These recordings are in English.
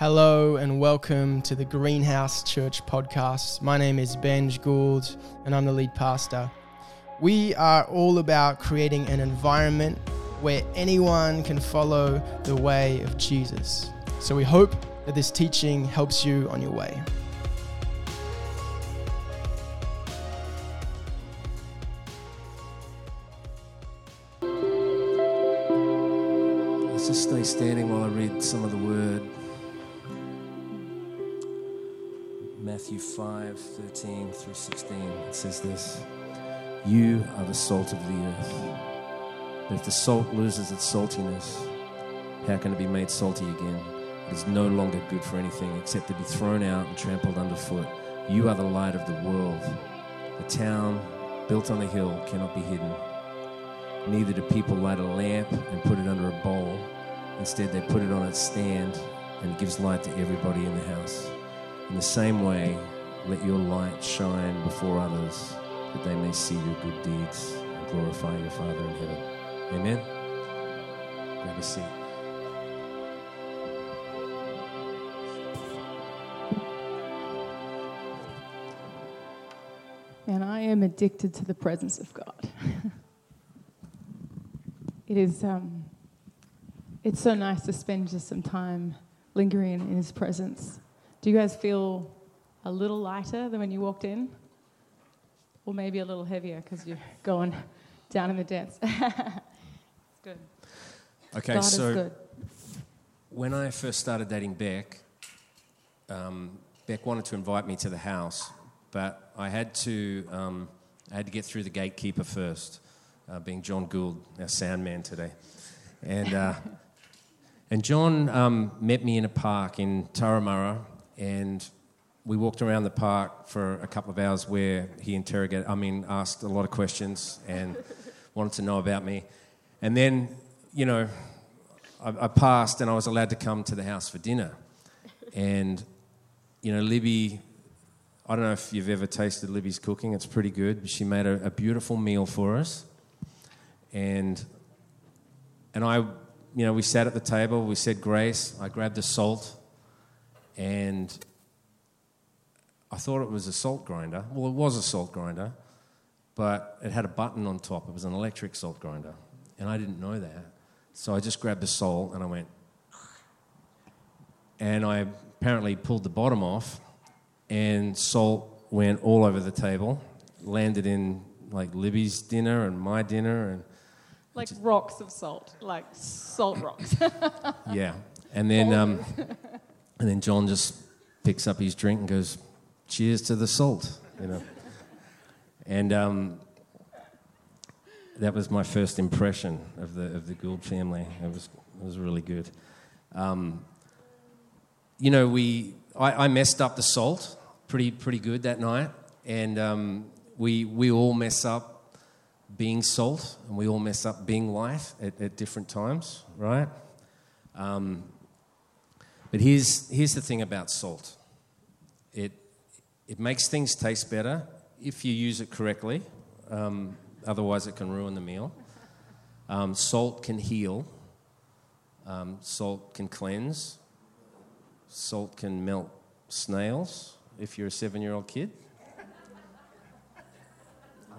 Hello and welcome to the Greenhouse Church podcast. My name is Benj Gould and I'm the lead pastor. We are all about creating an environment where anyone can follow the way of Jesus. So we hope that this teaching helps you on your way. Let's just stay standing while I read some of the word. Matthew 5 13 through 16. It says this You are the salt of the earth. But if the salt loses its saltiness, how can it be made salty again? It is no longer good for anything except to be thrown out and trampled underfoot. You are the light of the world. A town built on a hill cannot be hidden. Neither do people light a lamp and put it under a bowl. Instead, they put it on its stand and it gives light to everybody in the house. In the same way, let your light shine before others that they may see your good deeds and glorify your Father in heaven. Amen. Grab a seat. And I am addicted to the presence of God. it is, um, it's so nice to spend just some time lingering in His presence. Do you guys feel a little lighter than when you walked in? Or maybe a little heavier because you're going down in the depths? it's good. Okay, God so is good. when I first started dating Bek, um, Bek wanted to invite me to the house, but I had to, um, I had to get through the gatekeeper first, uh, being John Gould, our sound man today. And, uh, and John um, met me in a park in Turramurra, and we walked around the park for a couple of hours where he interrogated, I mean, asked a lot of questions and wanted to know about me. And then, you know, I, I passed and I was allowed to come to the house for dinner. And, you know, Libby, I don't know if you've ever tasted Libby's cooking, it's pretty good. She made a, a beautiful meal for us. And, and I, you know, we sat at the table, we said grace, I grabbed the salt, and I thought it was a salt grinder. Well, it was a salt grinder, but it had a button on top. It was an electric salt grinder. And I didn't know that. So I just grabbed the salt and I went, and I apparently pulled the bottom off, and salt went all over the table, landed in like Libby's dinner and my dinner, and Like rocks of salt, like salt rocks. yeah. And then, um, and then John just picks up his drink and goes, "Cheers to the salt," you know. And um, that was my first impression of the of the Gould family. It was it was really good. Um, you know, we I, I messed up the salt pretty pretty good that night, and um, we we all mess up being salt, and we all mess up being light at, at different times, right? Um, but here's here's the thing about salt. It it makes things taste better if you use it correctly. Um, otherwise, it can ruin the meal. Um, salt can heal. Um, salt can cleanse. Salt can melt snails if you're a seven year old kid.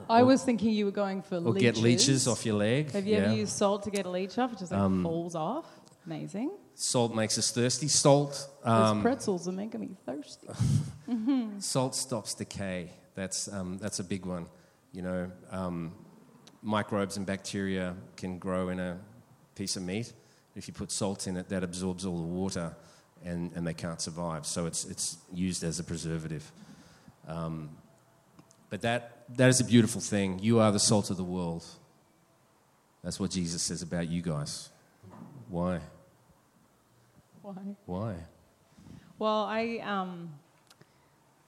I was thinking you were going for Or leeches. get leeches off your leg. Have you yeah. Um, ever used salt to get a leech off? It just like falls off. Amazing. Salt makes us thirsty. Salt, Those um, pretzels are making me thirsty. salt stops decay. That's, um, that's a big one. You know, um, microbes and bacteria can grow in a piece of meat. If you put salt in it, that absorbs all the water and, and they can't survive. So it's, it's used as a preservative. Um, but that, that is a beautiful thing. You are the salt of the world. That's what Jesus says about you guys. Why? Why? Why? Well, I um,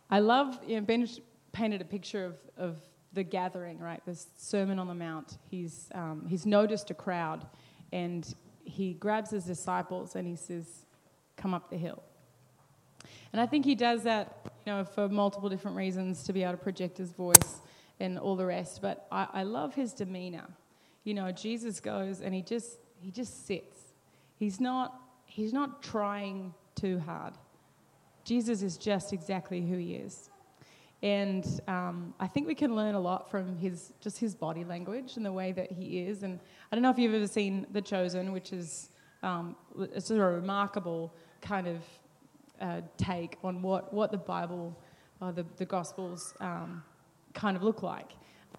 I love you know, Ben painted a picture of, of the gathering, right? This Sermon on the Mount. He's um, he's noticed a crowd, and he grabs his disciples and he says, "Come up the hill." And I think he does that, you know, for multiple different reasons to be able to project his voice and all the rest. But I, I love his demeanor. You know, Jesus goes and he just he just sits. He's not he's not trying too hard. Jesus is just exactly who he is. And um, I think we can learn a lot from his just his body language and the way that he is. And I don't know if you've ever seen The Chosen, which is um, it's a remarkable kind of uh, take on what, what the Bible or the, the Gospels um, kind of look like.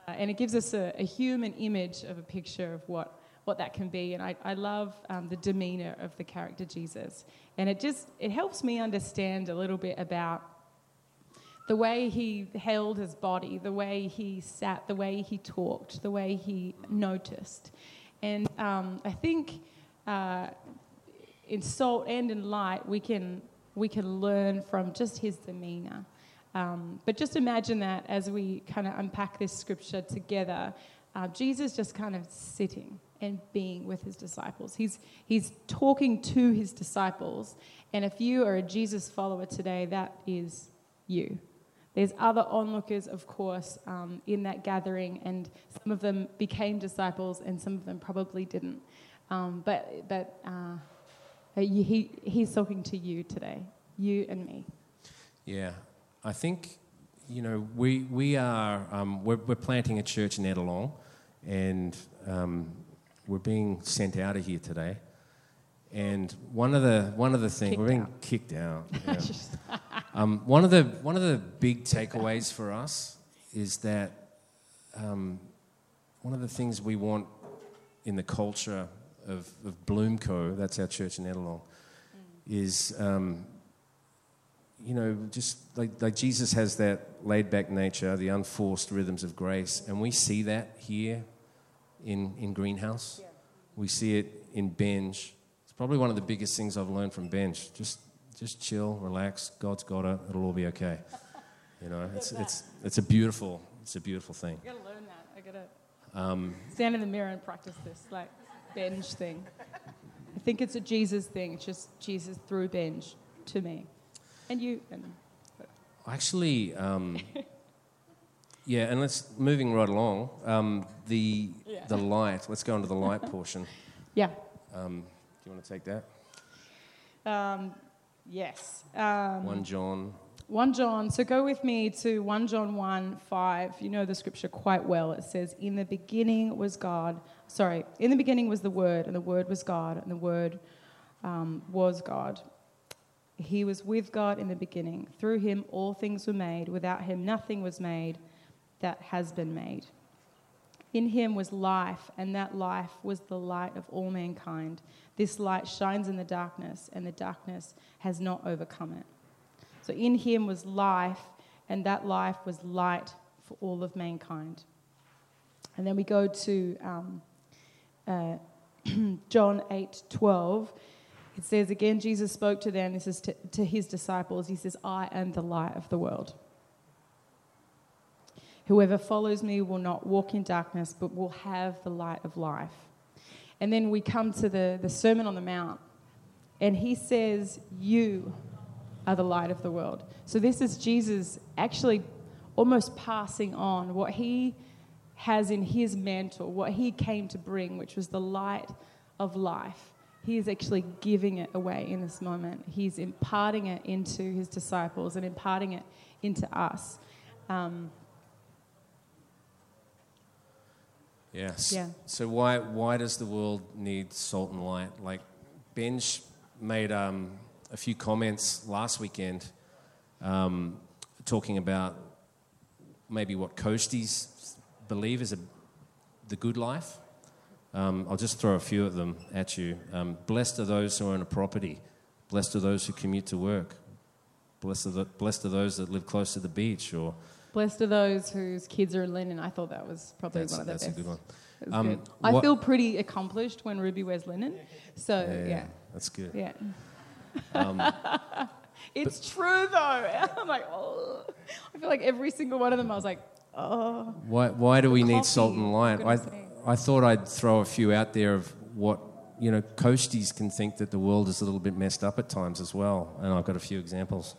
Uh, and it gives us a, a, human image of a picture of what, what that can be. And I, I love um, the demeanor of the character Jesus. And it just it helps me understand a little bit about the way he held his body, the way he sat, the way he talked, the way he noticed. And um, I think uh, in salt and in light, we can, we can learn from just his demeanor. Um, but just imagine that as we kind of unpack this scripture together, uh, Jesus just kind of sitting and being with his disciples. He's, he's talking to his disciples. And if you are a Jesus follower today, that is you. There's other onlookers, of course, um, in that gathering, and some of them became disciples, and some of them probably didn't. Um, but but uh, he, he's talking to you today, you and me. Yeah, I think you know we we are um, we're, we're, planting a church in Ettalong, and um, we're being sent out of here today. And one of the one of the things we're being out. kicked out. Yeah. um, one of the one of the big takeaways for us is that um, one of the things we want in the culture of, of Bloomco, that's our church in Ettalong, mm. is um, you know just like like Jesus has that laid back nature, the unforced rhythms of grace, and we see that here in in Greenhouse. Yeah. We see it in Benj It's probably one of the biggest things I've learned from Benj. Just, just chill, relax. God's got it. It'll all be okay. You know, it's, it's, it's a beautiful, it's a beautiful thing. I gotta learn that. I gotta um, stand in the mirror and practice this, like Benj thing. I think it's a Jesus thing. It's just Jesus through Benj to me, and you. And, Actually, um, yeah, and let's moving right along. Um, the yeah. the light. Let's go into the light portion. Yeah. Um, do you want to take that? Um, yes. Um, 1 John. 1 John. So go with me to 1 John 1 5. You know the scripture quite well. It says, In the beginning was God. Sorry, in the beginning was the Word, and the Word was God, and the Word um, was God. He was with God in the beginning. Through him all things were made. Without him nothing was made that has been made. In him was life, and that life was the light of all mankind. This light shines in the darkness, and the darkness has not overcome it. So in him was life, and that life was light for all of mankind. And then we go to um, uh, John 8 12. It says again, Jesus spoke to them, this is to, to his disciples. He says, I am the light of the world. Whoever follows me will not walk in darkness, but will have the light of life. And then we come to the, the Sermon on the Mount, and he says, You are the light of the world. So this is Jesus actually almost passing on what he has in his mantle, what he came to bring, which was the light of life. He is actually giving it away in this moment. He's imparting it into his disciples and imparting it into us. Um, Yes. Yeah. So why why does the world need salt and light? Like Benj made um, a few comments last weekend, um, talking about maybe what coasties believe is a, the good life. Um, I'll just throw a few of them at you. Um, blessed are those who own a property. Blessed are those who commute to work. Blessed are, the, blessed are those that live close to the beach or Blessed are those whose kids are in linen. I thought that was probably that's, one of the that's best. That's a good one. Um, good. I feel pretty accomplished when Ruby wears linen. So, yeah. yeah. That's good. Yeah. Um, it's true, though. I'm like, oh. I feel like every single one of them, I was like, oh. Why, why do we coffee, need salt and light? I, I thought I'd throw a few out there of what, you know, coasties can think that the world is a little bit messed up at times as well. And I've got a few examples.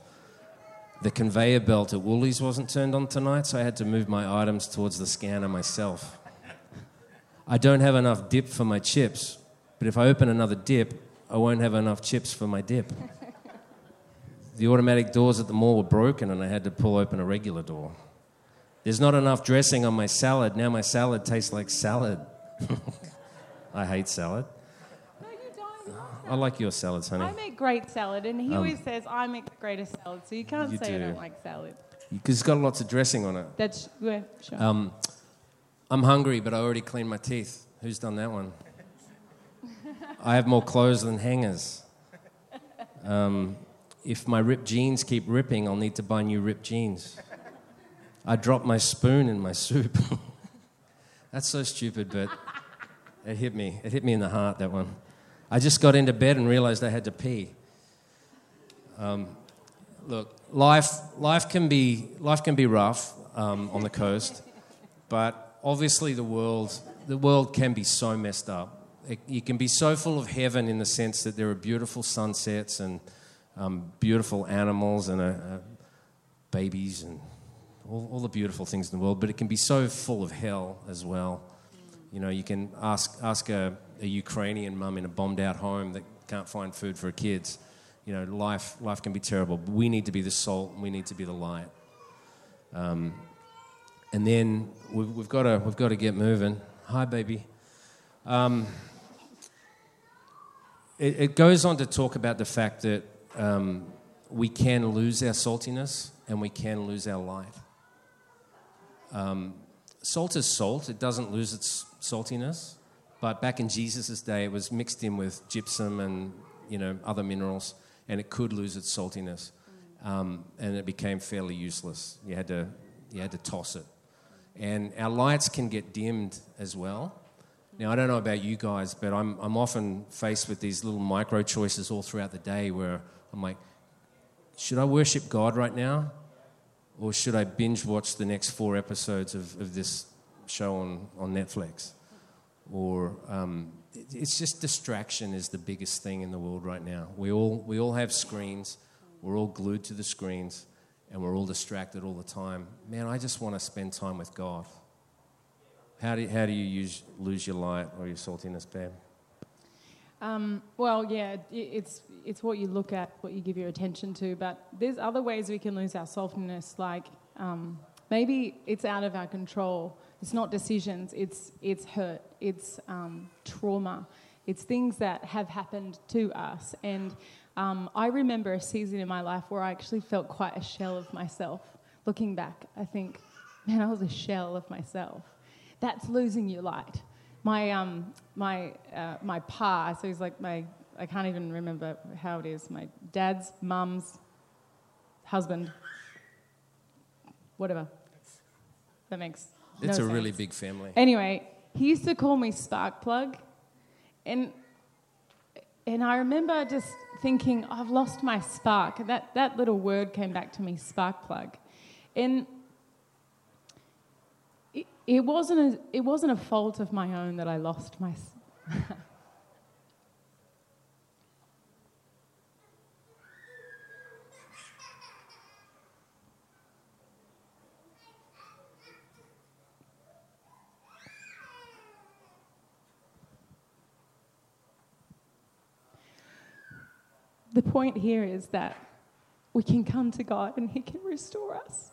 The conveyor belt at Woolies wasn't turned on tonight, so I had to move my items towards the scanner myself. I don't have enough dip for my chips, but if I open another dip, I won't have enough chips for my dip. the automatic doors at the mall were broken and I had to pull open a regular door. There's not enough dressing on my salad. Now my salad tastes like salad. I hate salad. No, you don't. I like your salads, honey. I make great salad, and he Um, always says I make the greatest salad, so you can't You say I do. don't like salad. Because it's got lots of dressing on it. That's yeah, sure. Um, I'm hungry, but I already cleaned my teeth. Who's done that one? I have more clothes than hangers. Um, if my ripped jeans keep ripping, I'll need to buy new ripped jeans. I dropped my spoon in my soup. That's so stupid, but it hit me. It hit me in the heart, that one. I just got into bed and realized I had to pee. Um, look, life, life, can be, life can be rough um, on the coast, but obviously the world, the world can be so messed up. It, you can be so full of heaven in the sense that there are beautiful sunsets and um, beautiful animals and uh, uh, babies and all, all the beautiful things in the world, but it can be so full of hell as well. You know, you can ask, ask a, a Ukrainian mum in a bombed out home that can't find food for her kids. You know, life, life can be terrible, but we need to be the salt and we need to be the light. Um, and then we've, we've, got to, we've got to get moving. Hi, baby. Um, it, it goes on to talk about the fact that um, we can lose our saltiness and we can lose our light. Um, salt is salt, it doesn't lose its saltiness. But back in Jesus' day, it was mixed in with gypsum and you know other minerals, and it could lose its saltiness, um, and it became fairly useless. You had to you had to toss it, and our lights can get dimmed as well. Now I don't know about you guys, but I'm I'm often faced with these little micro choices all throughout the day where I'm like, should I worship God right now, or should I binge watch the next four episodes of, of this show on, on Netflix? Or um, it's just distraction is the biggest thing in the world right now. We all, we all have screens, we're all glued to the screens, and we're all distracted all the time. Man, I just want to spend time with God. How do how do you use, lose your light or your saltiness, babe? Um, well, yeah, it's it's what you look at, what you give your attention to. But there's other ways we can lose our saltiness. Like um, maybe it's out of our control. It's not decisions. It's it's hurt. It's um, trauma. It's things that have happened to us. And um, I remember a season in my life where I actually felt quite a shell of myself. Looking back, I think, man, I was a shell of myself. That's losing your light my um my uh, my pa so he's like my I can't even remember how it is my dad's mum's husband whatever that makes It's no a really big family. anyway he used to call me spark plug and and I remember just thinking I've lost my spark that that little word came back to me spark plug and it, it wasn't a, it wasn't a fault of my own that I lost my. the point here is that we can come to God and He can restore us.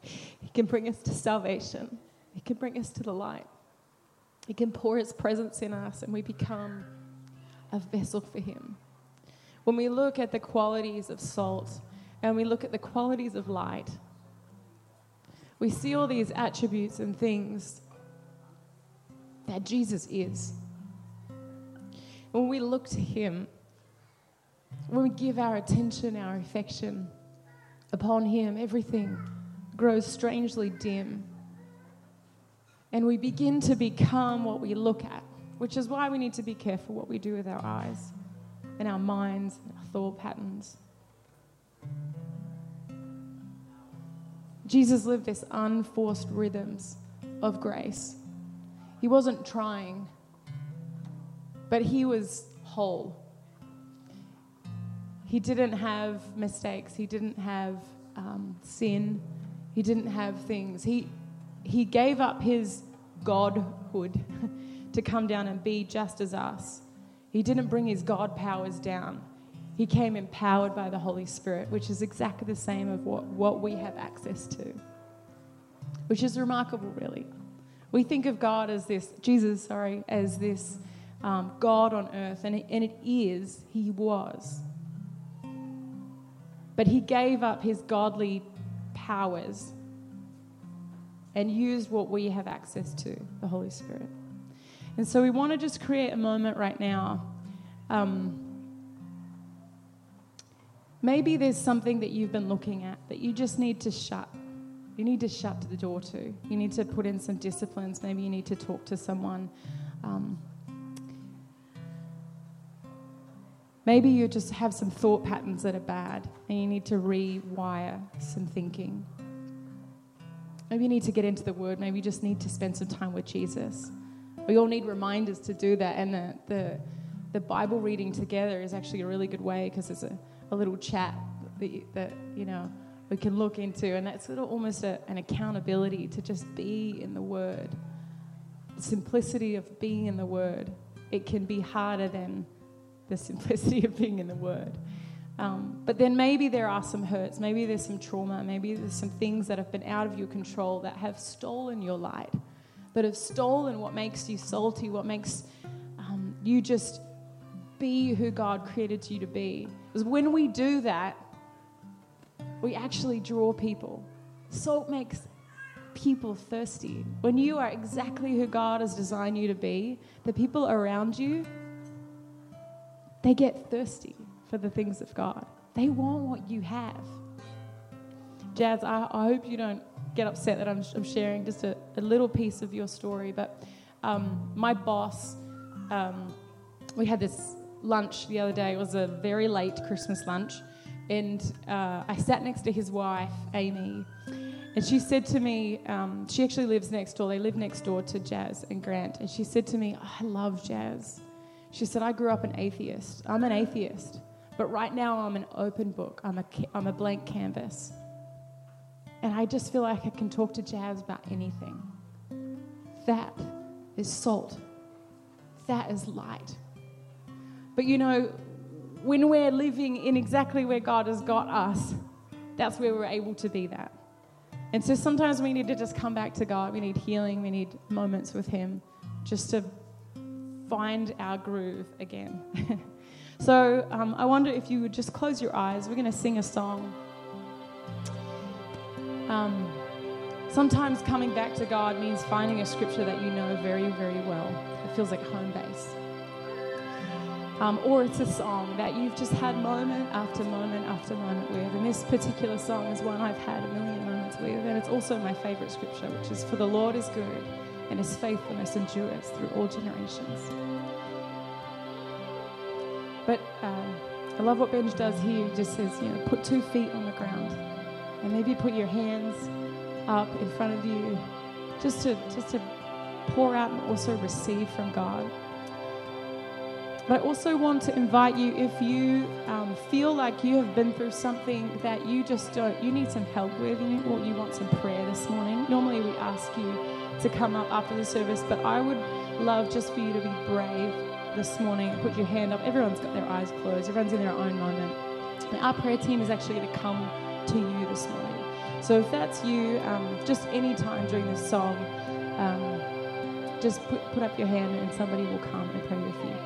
He can bring us to salvation. He can bring us to the light. He can pour His presence in us and we become a vessel for Him. When we look at the qualities of salt and we look at the qualities of light, we see all these attributes and things that Jesus is. When we look to Him, when we give our attention, our affection upon Him, everything grows strangely dim. And we begin to become what we look at, which is why we need to be careful what we do with our eyes and our minds and our thought patterns. Jesus lived this unforced rhythms of grace. He wasn't trying, but he was whole. He didn't have mistakes. He didn't have um, sin. He didn't have things. He, he gave up his godhood to come down and be just as us. He didn't bring his God powers down. He came empowered by the Holy Spirit, which is exactly the same of what, what we have access to, which is remarkable, really. We think of God as this, Jesus, sorry, as this um, God on earth, and it, and it is, He was. But He gave up His godly powers and used what we have access to, the Holy Spirit. And so we want to just create a moment right now. Um, maybe there's something that you've been looking at that you just need to shut. You need to shut the door to. You need to put in some disciplines. Maybe you need to talk to someone. Um, maybe you just have some thought patterns that are bad and you need to rewire some thinking. Maybe you need to get into the Word. Maybe you just need to spend some time with Jesus. We all need reminders to do that, and the, the, the Bible reading together is actually a really good way because it's a, a little chat that, that, you know, we can look into, and that's sort of almost a, an accountability to just be in the Word. The simplicity of being in the Word. It can be harder than the simplicity of being in the Word. Um, but then maybe there are some hurts, maybe there's some trauma, maybe there's some things that have been out of your control that have stolen your light, that have stolen what makes you salty, what makes um, you just be who God created you to be. Because when we do that, we actually draw people. Salt makes people thirsty. When you are exactly who God has designed you to be, the people around you, they get thirsty for the things of God. They want what you have. Jazz, I, I hope you don't get upset that I'm, I'm sharing just a, a, little piece of your story, but um, my boss, um, we had this lunch the other day. It was a very late Christmas lunch, and uh, I sat next to his wife, Amy, and she said to me, um, she actually lives next door. They live next door to Jazz and Grant, and she said to me, I love Jazz. She said, I grew up an atheist. I'm an atheist. But right now, I'm an open book, I'm a, I'm a blank canvas. And I just feel like I can talk to Jazz about anything. That is salt, that is light. But you know, when we're living in exactly where God has got us, that's where we're able to be that. And so sometimes we need to just come back to God. We need healing. We need moments with Him just to find our groove again. So um, I wonder if you would just close your eyes. We're going to sing a song. Um, sometimes coming back to God means finding a scripture that you know very, very well. It feels like home base. Um, or it's a song that you've just had moment after moment after moment with. And this particular song is one I've had a million moments with. And it's also my favorite scripture, which is For the Lord is good, and his faithfulness endures through all generations. But um, I love what Benj does here. He just says, you know, put two feet on the ground, and maybe put your hands up in front of you, just to just to pour out and also receive from God. But I also want to invite you if you um, feel like you have been through something that you just don't, you need some help with, you, or you want some prayer this morning. Normally we ask you to come up after the service, but I would love just for you to be brave this morning, and put your hand up. Everyone's got their eyes closed, everyone's in their own moment. And our prayer team is actually going to come to you this morning. So if that's you, um, just any time during this song, um, just put, put up your hand and somebody will come and pray with you.